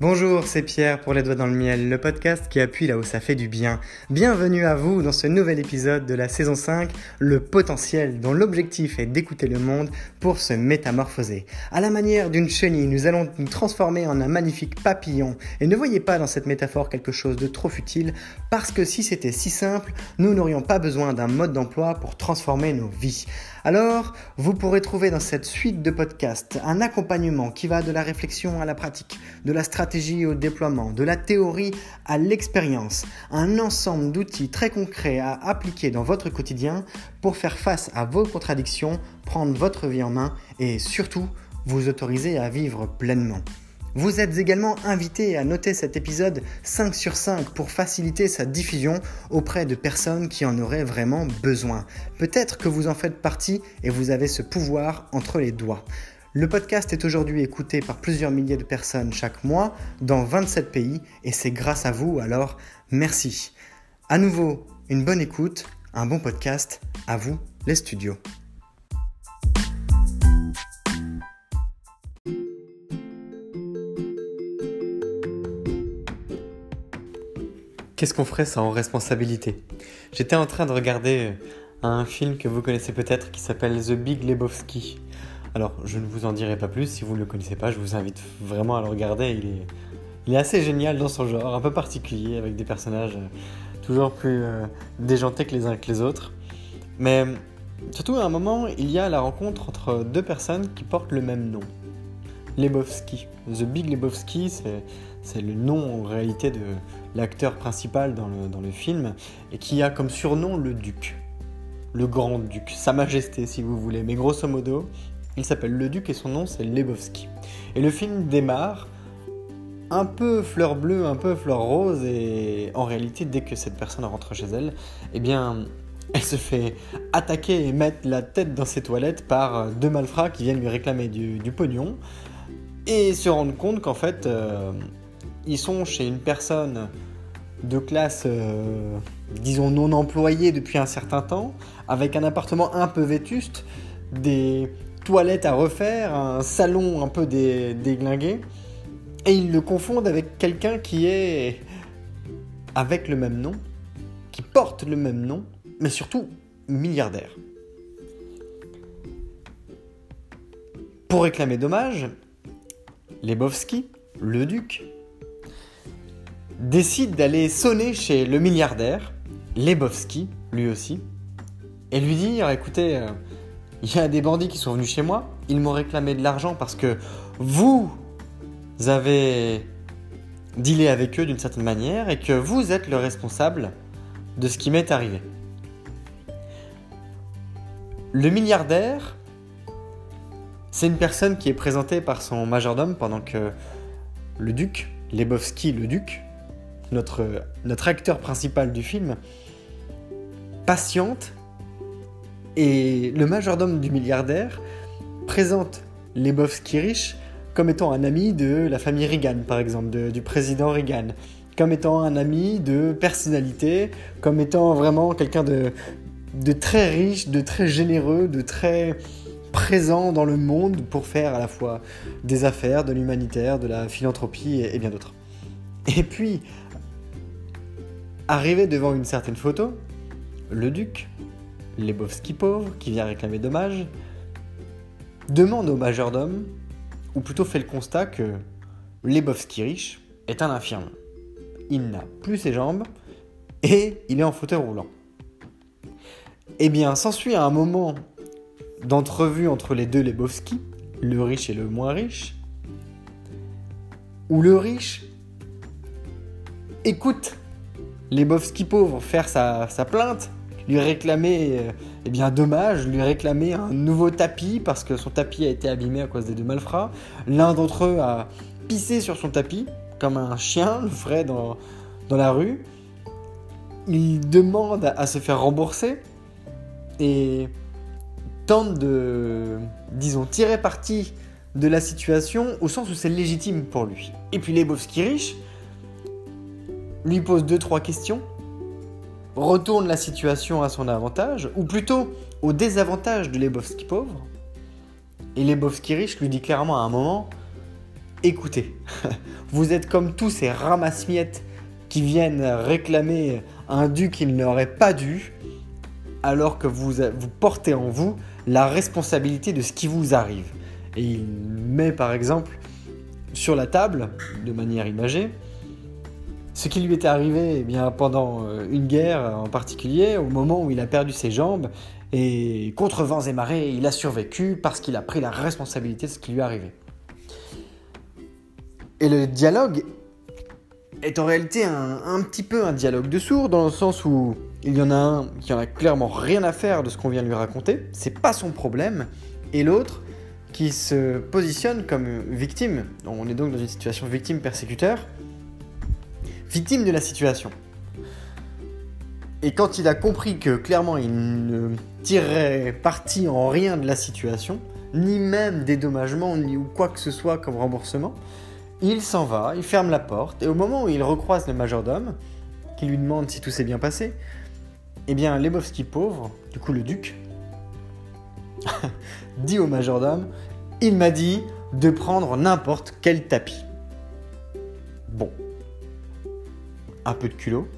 Bonjour, c'est Pierre pour Les Doigts dans le Miel, le podcast qui appuie là où ça fait du bien. Bienvenue à vous dans ce nouvel épisode de la saison 5, Le potentiel, dont l'objectif est d'écouter le monde pour se métamorphoser. À la manière d'une chenille, nous allons nous transformer en un magnifique papillon. Et ne voyez pas dans cette métaphore quelque chose de trop futile, parce que si c'était si simple, nous n'aurions pas besoin d'un mode d'emploi pour transformer nos vies. Alors, vous pourrez trouver dans cette suite de podcasts un accompagnement qui va de la réflexion à la pratique, de la stratégie au déploiement, de la théorie à l'expérience, un ensemble d'outils très concrets à appliquer dans votre quotidien pour faire face à vos contradictions, prendre votre vie en main et surtout vous autoriser à vivre pleinement. Vous êtes également invité à noter cet épisode 5 sur 5 pour faciliter sa diffusion auprès de personnes qui en auraient vraiment besoin. Peut-être que vous en faites partie et vous avez ce pouvoir entre les doigts. Le podcast est aujourd'hui écouté par plusieurs milliers de personnes chaque mois dans 27 pays et c'est grâce à vous, alors merci. À nouveau, une bonne écoute, un bon podcast, à vous les studios. Qu'est-ce qu'on ferait sans responsabilité? J'étais en train de regarder euh, un film que vous connaissez peut-être qui s'appelle The Big Lebowski. Alors, je ne vous en dirai pas plus, si vous ne le connaissez pas, je vous invite vraiment à le regarder. Il est, assez génial dans son genre, un peu particulier, avec des personnages euh, toujours plus euh, déjantés que les uns que les autres. Mais surtout, à un moment, il y a la rencontre entre deux personnes qui portent le même nom. Lebowski. The Big Lebowski, c'est le nom en réalité de l'acteur principal dans le, film, et qui a comme surnom le duc. Le grand duc, sa majesté si vous voulez. Mais grosso modo, il s'appelle le duc et son nom c'est Lebowski. Et le film démarre un peu fleur bleue, un peu fleur rose, et en réalité, dès que cette personne rentre chez elle, eh bien, elle se fait attaquer et mettre la tête dans ses toilettes par deux malfrats qui viennent lui réclamer du, du pognon et se rendre compte qu'en fait, euh, ils sont chez une personne de classe, euh, disons, non employée depuis un certain temps, avec un appartement un peu vétuste, des toilettes à refaire, un salon un peu déglingué, et ils le confondent avec quelqu'un qui est avec le même nom, qui porte le même nom, mais surtout milliardaire. Pour réclamer dommage, Lebowski, le duc, décide d'aller sonner chez le milliardaire, Lebowski, lui aussi, et lui dire écoutez, euh, il y a des bandits qui sont venus chez moi, ils m'ont réclamé de l'argent parce que vous avez dealé avec eux d'une certaine manière et que vous êtes le responsable de ce qui m'est arrivé. Le milliardaire c'est une personne qui est présentée par son majordome pendant que le duc, Lebowski le duc, notre, acteur principal du film, patiente et le majordome du milliardaire présente Lebowski riche comme étant un ami de la famille Reagan, par exemple, du président Reagan, comme étant un ami de personnalité, comme étant vraiment quelqu'un de, de très riche, de très généreux, de très présent dans le monde pour faire à la fois des affaires, de l'humanitaire, de la philanthropie et, bien d'autres. Et puis, arrivé devant une certaine photo, le duc, Lebowski pauvre, qui vient réclamer dommage, demande au majordome, ou plutôt fait le constat que Lebowski riche est un infirme. Il n'a plus ses jambes et il est en fauteuil roulant. Eh bien, s'ensuit un moment d'entrevue entre les deux Lebowski, le riche et le moins riche, où le riche écoute Lebowski pauvre faire sa, plainte, lui réclamer euh, eh bien dommage, lui réclamer un nouveau tapis parce que son tapis a été abîmé à cause des deux malfrats. L'un d'entre eux a pissé sur son tapis comme un chien le ferait dans, dans la rue. Il demande à se faire rembourser et tente de, disons, tirer parti de la situation au sens où c'est légitime pour lui. Et puis Lebowski riche lui pose deux trois questions, retourne la situation à son avantage, ou plutôt au désavantage de Lebowski pauvre. Et Lebowski riche lui dit clairement à un moment écoutez. vous êtes comme tous ces ramasse-miettes qui viennent réclamer un dû qu'il n'aurait pas dû, alors que vous, vous portez en vous la responsabilité de ce qui vous arrive. Et il met par exemple sur la table, de manière imagée, ce qui lui était arrivé eh bien, pendant euh, une guerre en particulier, au moment où il a perdu ses jambes, et contre vents et marées, il a survécu parce qu'il a pris la responsabilité de ce qui lui est arrivé. Et le dialogue est en réalité un, petit peu un dialogue de sourds, dans le sens où il y en a un qui en a clairement rien à faire de ce qu'on vient de lui raconter, c'est pas son problème, et l'autre qui se positionne comme victime. On est donc dans une situation victime-persécuteur, victime de la situation. Et quand il a compris que clairement il ne tirerait parti en rien de la situation, ni même dédommagement, ni ou quoi que ce soit comme remboursement, il s'en va, il ferme la porte, et au moment où il recroise le majordome, qui lui demande si tout s'est bien passé, eh bien Lebowski pauvre, du coup le duc, dit au majordome, il m'a dit de prendre n'importe quel tapis. Bon, un peu de culot,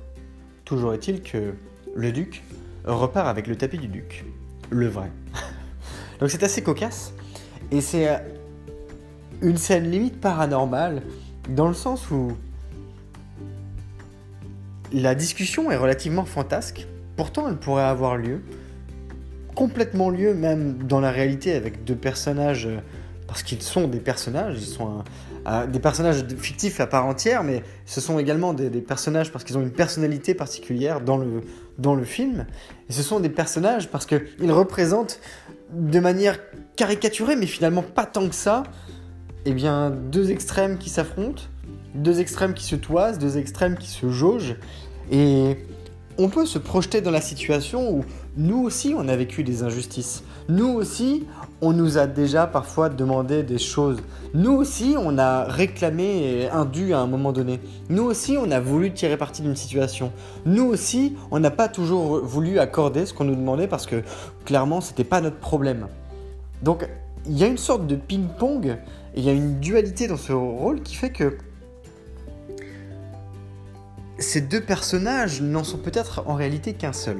toujours est-il que le duc repart avec le tapis du duc, le vrai. Donc c'est assez cocasse, et c'est une scène limite paranormale, dans le sens où la discussion est relativement fantasque, pourtant elle pourrait avoir lieu, complètement lieu même dans la réalité avec deux personnages, parce qu'ils sont des personnages, ils sont des personnages fictifs à part entière, mais ce sont également des, personnages parce qu'ils ont une personnalité particulière dans le, film, et ce sont des personnages parce qu'ils représentent de manière caricaturée, mais finalement pas tant que ça, eh bien, deux extrêmes qui s'affrontent, deux extrêmes qui se toisent, deux extrêmes qui se jaugent, et on peut se projeter dans la situation où nous aussi on a vécu des injustices. Nous aussi on nous a déjà parfois demandé des choses. Nous aussi on a réclamé un dû à un moment donné. Nous aussi on a voulu tirer parti d'une situation. Nous aussi on n'a pas toujours voulu accorder ce qu'on nous demandait parce que clairement c'était pas notre problème. Donc il y a une sorte de ping-pong il y a une dualité dans ce rôle qui fait que ces deux personnages n'en sont peut-être en réalité qu'un seul.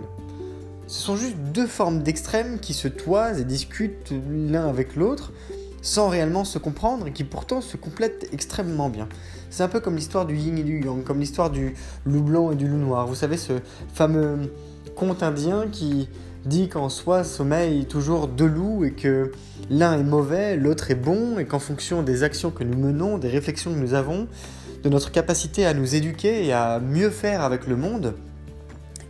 Ce sont juste deux formes d'extrêmes qui se toisent et discutent l'un avec l'autre sans réellement se comprendre et qui pourtant se complètent extrêmement bien. C'est un peu comme l'histoire du yin et du yang, comme l'histoire du loup blanc et du loup noir. Vous savez, ce fameux conte indien qui dit qu'en soi sommeille toujours deux loups et que l'un est mauvais, l'autre est bon et qu'en fonction des actions que nous menons, des réflexions que nous avons, de notre capacité à nous éduquer et à mieux faire avec le monde,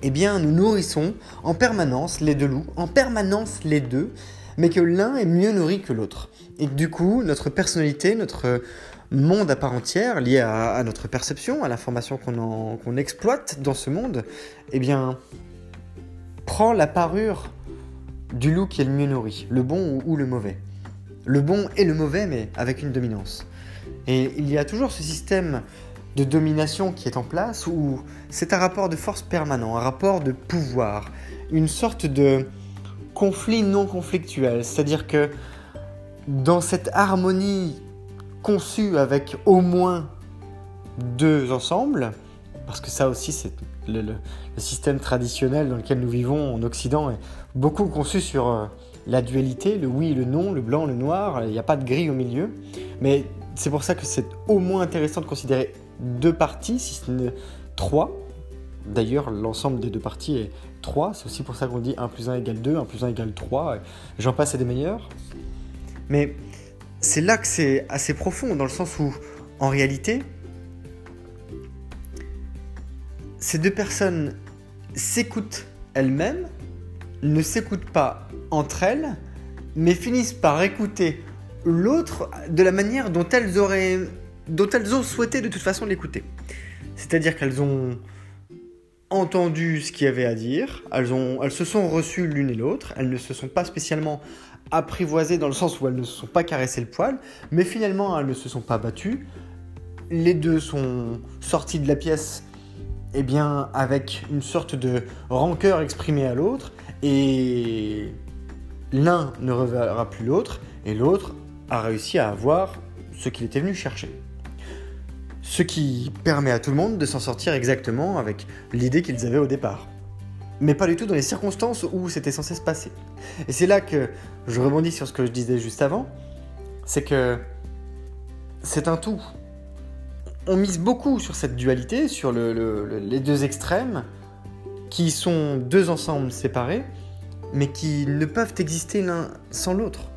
eh bien nous nourrissons en permanence les deux loups, en permanence les deux, mais que l'un est mieux nourri que l'autre. Et du coup, notre personnalité, notre monde à part entière, lié à, notre perception, à l'information qu'on exploite dans ce monde, eh bien, prend la parure du loup qui est le mieux nourri, le bon ou le mauvais. Le bon et le mauvais, mais avec une dominance. Et il y a toujours ce système de domination qui est en place où c'est un rapport de force permanent, un rapport de pouvoir, une sorte de conflit non conflictuel. C'est-à-dire que dans cette harmonie conçue avec au moins deux ensembles, parce que ça aussi c'est le, système traditionnel dans lequel nous vivons en Occident beaucoup conçu sur euh, la dualité, le oui le non, le blanc, le noir, il n'y a pas de gris au milieu. Mais c'est pour ça que c'est au moins intéressant de considérer deux parties, si ce n'est trois. D'ailleurs, l'ensemble des deux parties est 3. C'est aussi pour ça qu'on dit 1 plus 1 égale 2, 1 plus 1 égale 3. J'en passe à des meilleurs. Mais c'est là que c'est assez profond, dans le sens où, en réalité, ces deux personnes s'écoutent elles-mêmes, ne s'écoutent pas entre elles, mais finissent par écouter l'autre de la manière dont elles auraient dont elles ont souhaité de toute façon l'écouter. C'est-à-dire qu'elles ont entendu ce qu'il y avait à dire, elles, se sont reçues l'une et l'autre, elles ne se sont pas spécialement apprivoisées dans le sens où elles ne se sont pas caressées le poil, mais finalement elles ne se sont pas battues. Les deux sont sortis de la pièce eh bien, avec une sorte de rancœur exprimée à l'autre, et l'un ne reverra plus l'autre, et l'autre a réussi à avoir ce qu'il était venu chercher. Ce qui permet à tout le monde de s'en sortir exactement avec l'idée qu'ils avaient au départ. Mais pas du tout dans les circonstances où c'était censé se passer. Et c'est là que je rebondis sur ce que je disais juste avant, c'est que c'est un tout. On mise beaucoup sur cette dualité, sur les deux extrêmes, qui sont deux ensembles séparés, mais qui ne peuvent exister l'un sans l'autre,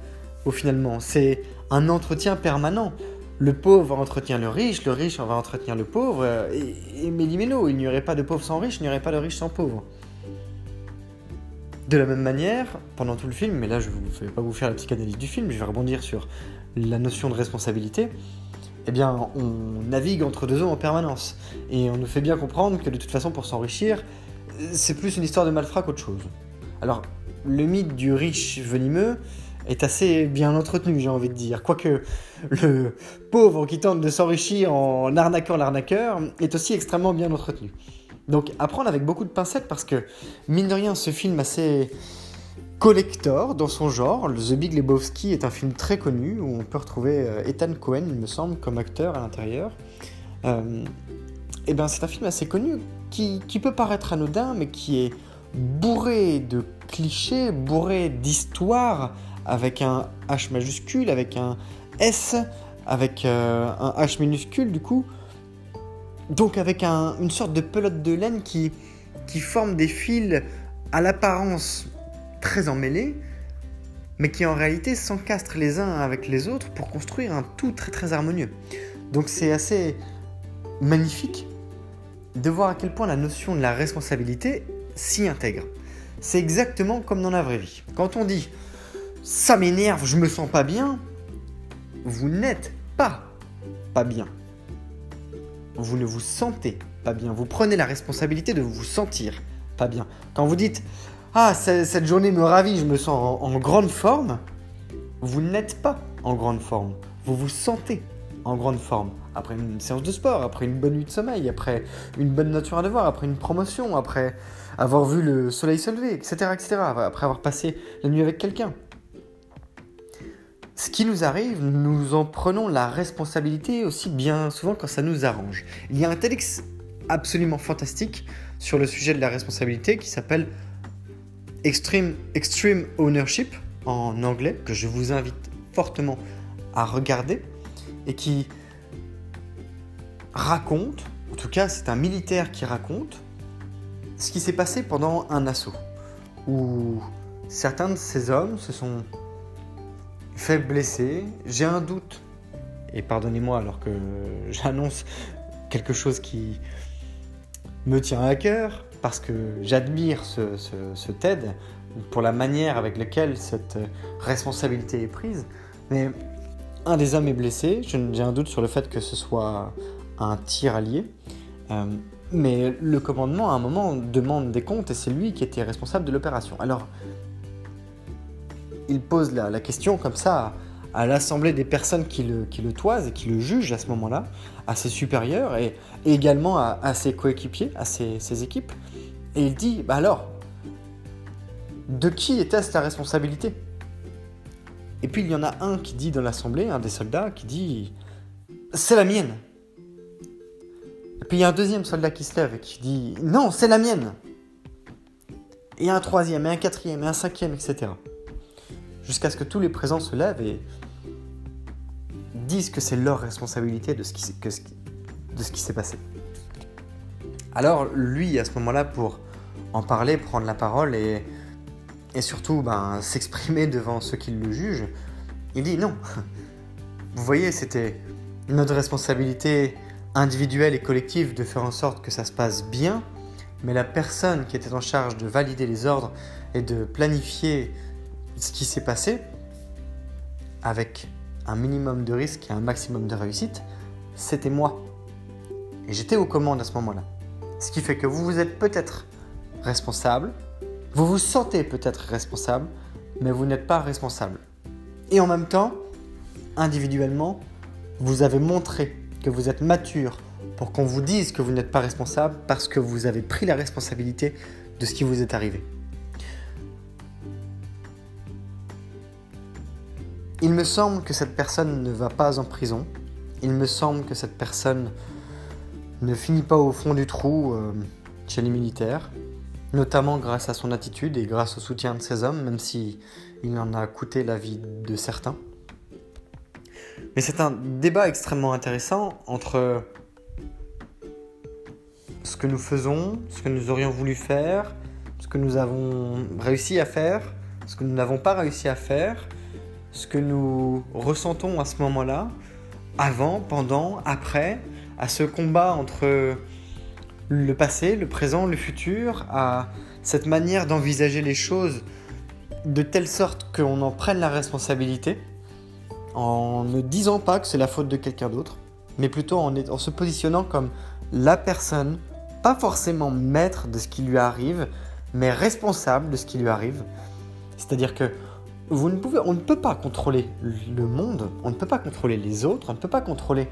au finalement. C'est un entretien permanent. Le pauvre entretient le riche, le riche va entretenir le pauvre, et, et méli-mélo, il n'y aurait pas de pauvre sans riche, il n'y aurait pas de riche sans pauvre. De la même manière, pendant tout le film, mais là je ne vais pas vous faire la psychanalyse du film, je vais rebondir sur la notion de responsabilité, eh bien on navigue entre deux eaux en permanence. Et on nous fait bien comprendre que de toute façon pour s'enrichir, c'est plus une histoire de malfrat qu'autre chose. Alors le mythe du riche venimeux est assez bien entretenu, j'ai envie de dire. Quoique le pauvre qui tente de s'enrichir en arnaquant l'arnaqueur est aussi extrêmement bien entretenu. Donc à prendre avec beaucoup de pincettes parce que, mine de rien, ce film assez collector dans son genre, The Big Lebowski est un film très connu où on peut retrouver euh, Ethan Cohen, il me semble, comme acteur à l'intérieur. Euh, et ben c'est un film assez connu qui peut paraître anodin mais qui est bourré de clichés, bourré d'histoires avec un H majuscule, avec un S, avec euh, un H minuscule du coup. Donc avec une sorte de pelote de laine qui, qui forme des fils à l'apparence très emmêlés, mais qui en réalité s'encastrent les uns avec les autres pour construire un tout très très harmonieux. Donc c'est assez magnifique de voir à quel point la notion de la responsabilité s'y intègre. C'est exactement comme dans la vraie vie. Quand on dit ça m'énerve, je me sens pas bien, vous n'êtes pas pas bien. Vous ne vous sentez pas bien. Vous prenez la responsabilité de vous sentir pas bien. Quand vous dites Ah, cette journée me ravit, je me sens en, en grande forme, vous n'êtes pas en grande forme. Vous vous sentez en grande forme. Après une séance de sport, après une bonne nuit de sommeil, après une bonne nature à devoir, après une promotion, après avoir vu le soleil se lever, etc., etc., après avoir passé la nuit avec quelqu'un. Ce qui nous arrive, nous en prenons la responsabilité aussi bien souvent quand ça nous arrange. Il y a un TEDx absolument fantastique sur le sujet de la responsabilité qui s'appelle Extreme, Extreme Ownership en anglais, que je vous invite fortement à regarder et qui raconte, en tout cas c'est un militaire qui raconte, ce qui s'est passé pendant un assaut, où certains de ces hommes se sont fait blesser. J'ai un doute, et pardonnez-moi alors que j'annonce quelque chose qui me tient à cœur, parce que j'admire ce, TED pour la manière avec laquelle cette responsabilité est prise, mais un des hommes est blessé, j'ai un doute sur le fait que ce soit un tir allié. Euh, mais le commandement, à un moment, demande des comptes et c'est lui qui était responsable de l'opération. Alors, il pose la, question comme ça à, l'assemblée des personnes qui le, qui toisent et qui le jugent à ce moment-là, à ses supérieurs et, également à, ses coéquipiers, à ses, équipes. Et il dit, bah alors, de qui était-ce la responsabilité? Et puis il y en a un qui dit dans l'assemblée, un des soldats, qui dit, c'est la mienne. Et puis il y a un deuxième soldat qui se lève et qui dit Non, c'est la mienne. Et un troisième, et un quatrième, et un cinquième, etc. Jusqu'à ce que tous les présents se lèvent et disent que c'est leur responsabilité de ce qui, s'est passé. Alors lui, à ce moment-là, pour en parler, prendre la parole et, et surtout ben, s'exprimer devant ceux qui le jugent, il dit non. Vous voyez, c'était notre responsabilité individuelle et collective de faire en sorte que ça se passe bien, mais la personne qui était en charge de valider les ordres et de planifier ce qui s'est passé, avec un minimum de risque et un maximum de réussite, c'était moi. Et j'étais aux commandes à ce moment-là. Ce qui fait que vous vous êtes peut-être responsable, vous vous sentez peut-être responsable, mais vous n'êtes pas responsable. Et en même temps, individuellement, vous avez montré que vous êtes mature pour qu'on vous dise que vous n'êtes pas responsable parce que vous avez pris la responsabilité de ce qui vous est arrivé. Il me semble que cette personne ne va pas en prison. Il me semble que cette personne ne finit pas au fond du trou euh, chez les militaires, notamment grâce à son attitude et grâce au soutien de ses hommes, même si il en a coûté la vie de certains. Mais c'est un débat extrêmement intéressant entre ce que nous faisons, ce que nous aurions voulu faire, ce que nous avons réussi à faire, ce que nous n'avons pas réussi à faire, ce que nous ressentons à ce moment-là, avant, pendant, après, à ce combat entre le passé, le présent, le futur, à cette manière d'envisager les choses de telle sorte qu'on en prenne la responsabilité, en ne disant pas que c'est la faute de quelqu'un d'autre, mais plutôt en, en, se positionnant comme la personne, pas forcément maître de ce qui lui arrive, mais responsable de ce qui lui arrive. C'est-à-dire que vous ne pouvez, on ne peut pas contrôler le monde, on ne peut pas contrôler les autres, on ne peut pas contrôler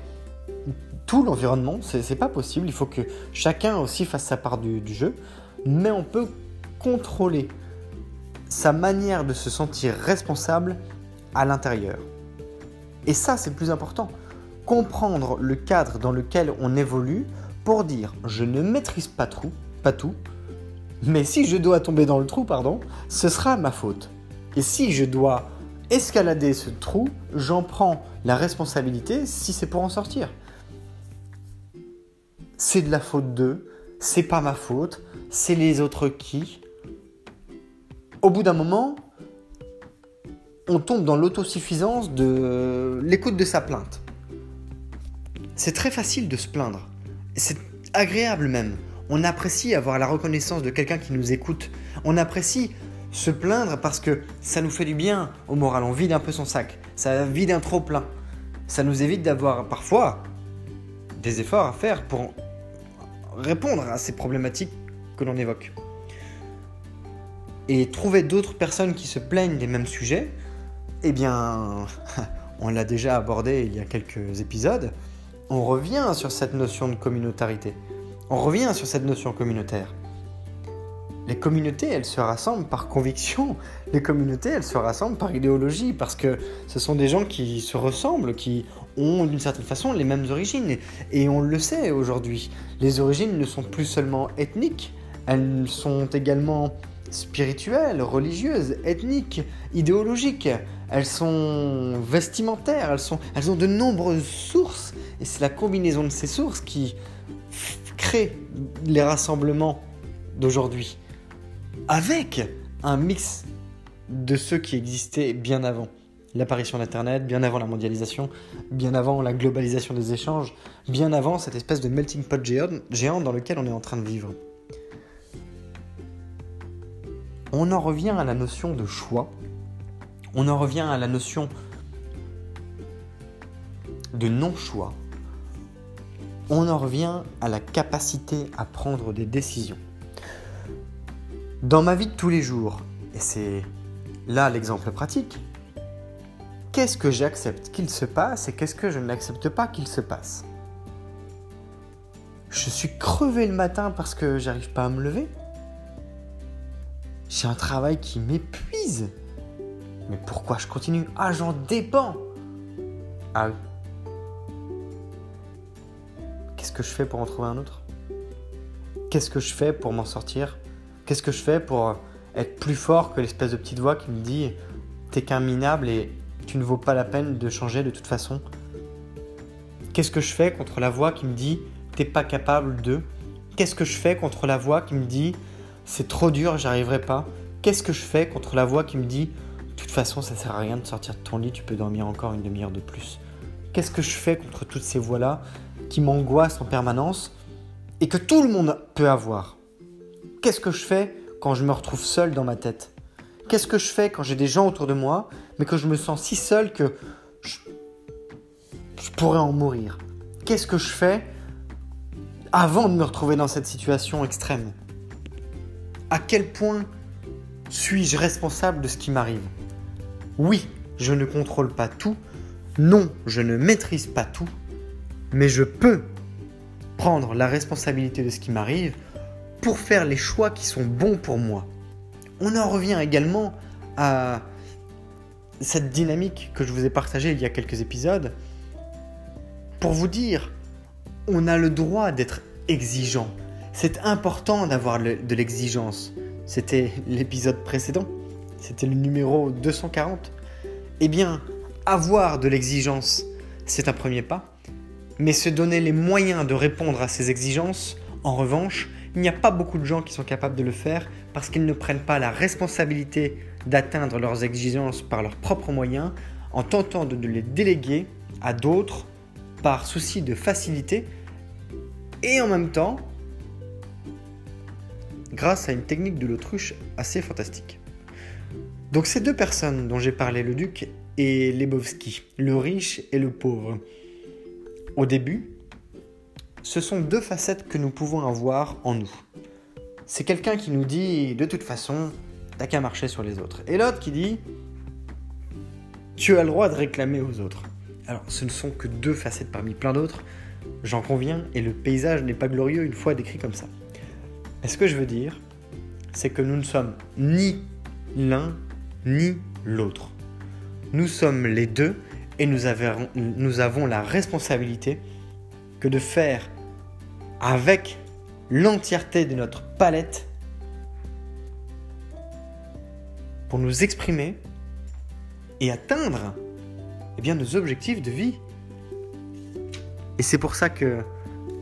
tout l'environnement, c'est pas possible. Il faut que chacun aussi fasse sa part du, jeu, mais on peut contrôler sa manière de se sentir responsable à l'intérieur. Et ça, c'est plus important. Comprendre le cadre dans lequel on évolue pour dire je ne maîtrise pas tout, pas tout, mais si je dois tomber dans le trou, pardon, ce sera ma faute. Et si je dois escalader ce trou, j'en prends la responsabilité si c'est pour en sortir. C'est de la faute d'eux, c'est pas ma faute, c'est les autres qui, au bout d'un moment, on tombe dans l'autosuffisance de l'écoute de sa plainte. C'est très facile de se plaindre. C'est agréable même. On apprécie avoir la reconnaissance de quelqu'un qui nous écoute. On apprécie se plaindre parce que ça nous fait du bien au moral. On vide un peu son sac. Ça vide un trop plein. Ça nous évite d'avoir parfois des efforts à faire pour répondre à ces problématiques que l'on évoque et trouver d'autres personnes qui se plaignent des mêmes sujets, eh bien, on l'a déjà abordé il y a quelques épisodes, on revient sur cette notion de communautarité. On revient sur cette notion communautaire. Les communautés, elles se rassemblent par conviction. Les communautés, elles se rassemblent par idéologie, parce que ce sont des gens qui se ressemblent, qui ont d'une certaine façon les mêmes origines. Et on le sait aujourd'hui. Les origines ne sont plus seulement ethniques, elles sont également spirituelles, religieuses, ethniques, idéologiques. Elles sont vestimentaires, elles, ont de nombreuses sources. Et c'est la combinaison de ces sources qui crée les rassemblements d'aujourd'hui. Avec un mix de ceux qui existaient bien avant. L'apparition d'Internet, bien avant la mondialisation, bien avant la globalisation des échanges, bien avant cette espèce de melting pot géant dans lequel on est en train de vivre. On en revient à la notion de choix, on en revient à la notion de non-choix, on en revient à la capacité à prendre des décisions. Dans ma vie de tous les jours, et c'est là l'exemple pratique, qu'est-ce que j'accepte qu'il se passe et qu'est-ce que je n'accepte pas qu'il se passe? Je suis crevé le matin parce que j'arrive pas à me lever j'ai un travail qui m'épuise. Mais pourquoi je continue? Ah, j'en dépends. Ah oui. Qu'est-ce que je fais pour en trouver un autre? Qu'est-ce que je fais pour m'en sortir? Qu'est-ce que je fais pour être plus fort que l'espèce de petite voix qui me dit T'es qu'un minable et tu ne vaux pas la peine de changer de toute façon Qu'est-ce que je fais contre la voix qui me dit T'es pas capable de? Qu'est-ce que je fais contre la voix qui me dit c'est trop dur, j'arriverai pas? Qu'est-ce que je fais contre la voix qui me dit de toute façon, ça sert à rien de sortir de ton lit, tu peux dormir encore une demi-heure de plus? Qu'est-ce que je fais contre toutes ces voix-là qui m'angoissent en permanence et que tout le monde peut avoir? Qu'est-ce que je fais quand je me retrouve seul dans ma tête? Qu'est-ce que je fais quand j'ai des gens autour de moi, mais que je me sens si seul que je, pourrais en mourir? Qu'est-ce que je fais avant de me retrouver dans cette situation extrême? À quel point suis-je responsable de ce qui m'arrive? Oui, je ne contrôle pas tout. Non, je ne maîtrise pas tout. Mais je peux prendre la responsabilité de ce qui m'arrive pour faire les choix qui sont bons pour moi. On en revient également à cette dynamique que je vous ai partagée il y a quelques épisodes pour vous dire, on a le droit d'être exigeant. C'est important d'avoir de l'exigence. C'était l'épisode précédent. C'était le numéro 240. Eh bien, avoir de l'exigence, c'est un premier pas. Mais se donner les moyens de répondre à ces exigences, en revanche, il n'y a pas beaucoup de gens qui sont capables de le faire parce qu'ils ne prennent pas la responsabilité d'atteindre leurs exigences par leurs propres moyens en tentant de les déléguer à d'autres par souci de facilité et en même temps grâce à une technique de l'autruche assez fantastique. Donc ces deux personnes dont j'ai parlé, le duc et Lebowski, le riche et le pauvre, au début, ce sont deux facettes que nous pouvons avoir en nous. C'est quelqu'un qui nous dit de toute façon, t'as qu'à marcher sur les autres. Et l'autre qui dit tu as le droit de réclamer aux autres. Alors ce ne sont que deux facettes parmi plein d'autres, j'en conviens, et le paysage n'est pas glorieux une fois décrit comme ça. Et ce que je veux dire, c'est que nous ne sommes ni l'un ni l'autre. Nous sommes les deux et nous avons, nous avons la responsabilité que de faire avec l'entièreté de notre palette pour nous exprimer et atteindre eh bien, nos objectifs de vie. Et c'est pour ça que,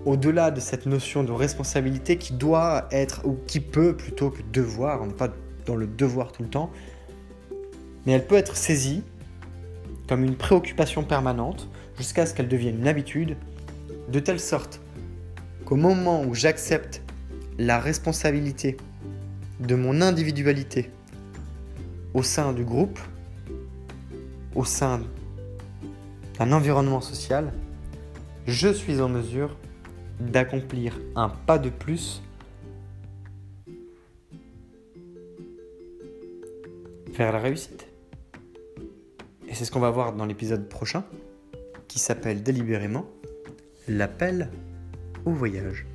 au-delà de cette notion de responsabilité qui doit être, ou qui peut plutôt que devoir, on n'est pas dans le devoir tout le temps, mais elle peut être saisie comme une préoccupation permanente jusqu'à ce qu'elle devienne une habitude, de telle sorte qu'au moment où j'accepte la responsabilité de mon individualité au sein du groupe, au sein d'un environnement social, je suis en mesure d'accomplir un pas de plus vers la réussite. Et c'est ce qu'on va voir dans l'épisode prochain, qui s'appelle délibérément l'appel au voyage.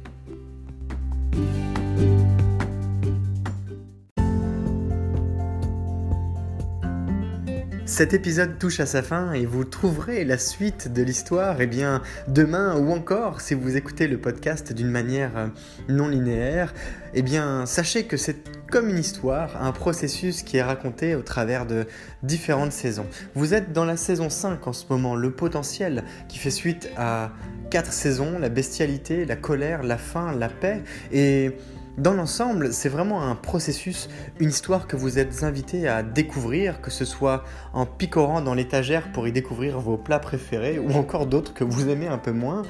Cet épisode touche à sa fin et vous trouverez la suite de l'histoire eh bien demain ou encore si vous écoutez le podcast d'une manière euh, non linéaire, eh bien sachez que c'est comme une histoire, un processus qui est raconté au travers de différentes saisons. Vous êtes dans la saison 5 en ce moment, le potentiel qui fait suite à quatre saisons, la bestialité, la colère, la faim, la paix et dans l'ensemble, c'est vraiment un processus, une histoire que vous êtes invité à découvrir, que ce soit en picorant dans l'étagère pour y découvrir vos plats préférés ou encore d'autres que vous aimez un peu moins,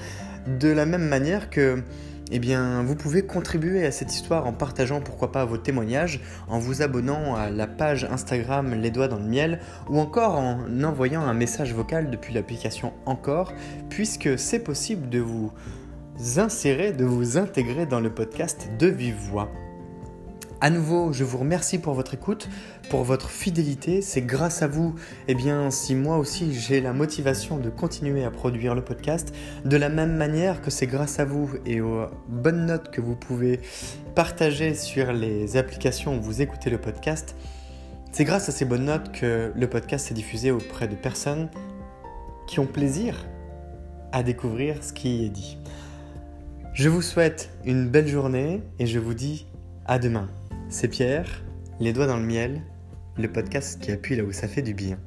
de la même manière que eh bien, vous pouvez contribuer à cette histoire en partageant pourquoi pas vos témoignages, en vous abonnant à la page Instagram Les Doigts dans le Miel, ou encore en envoyant un message vocal depuis l'application Encore, puisque c'est possible de vous insérer, de vous intégrer dans le podcast de Vive Voix. À nouveau, je vous remercie pour votre écoute, pour votre fidélité. C'est grâce à vous, eh bien, si moi aussi j'ai la motivation de continuer à produire le podcast, de la même manière que c'est grâce à vous et aux bonnes notes que vous pouvez partager sur les applications où vous écoutez le podcast, c'est grâce à ces bonnes notes que le podcast est diffusé auprès de personnes qui ont plaisir à découvrir ce qui est dit. Je vous souhaite une belle journée et je vous dis à demain. C'est Pierre, les doigts dans le miel, le podcast qui appuie là où ça fait du bien.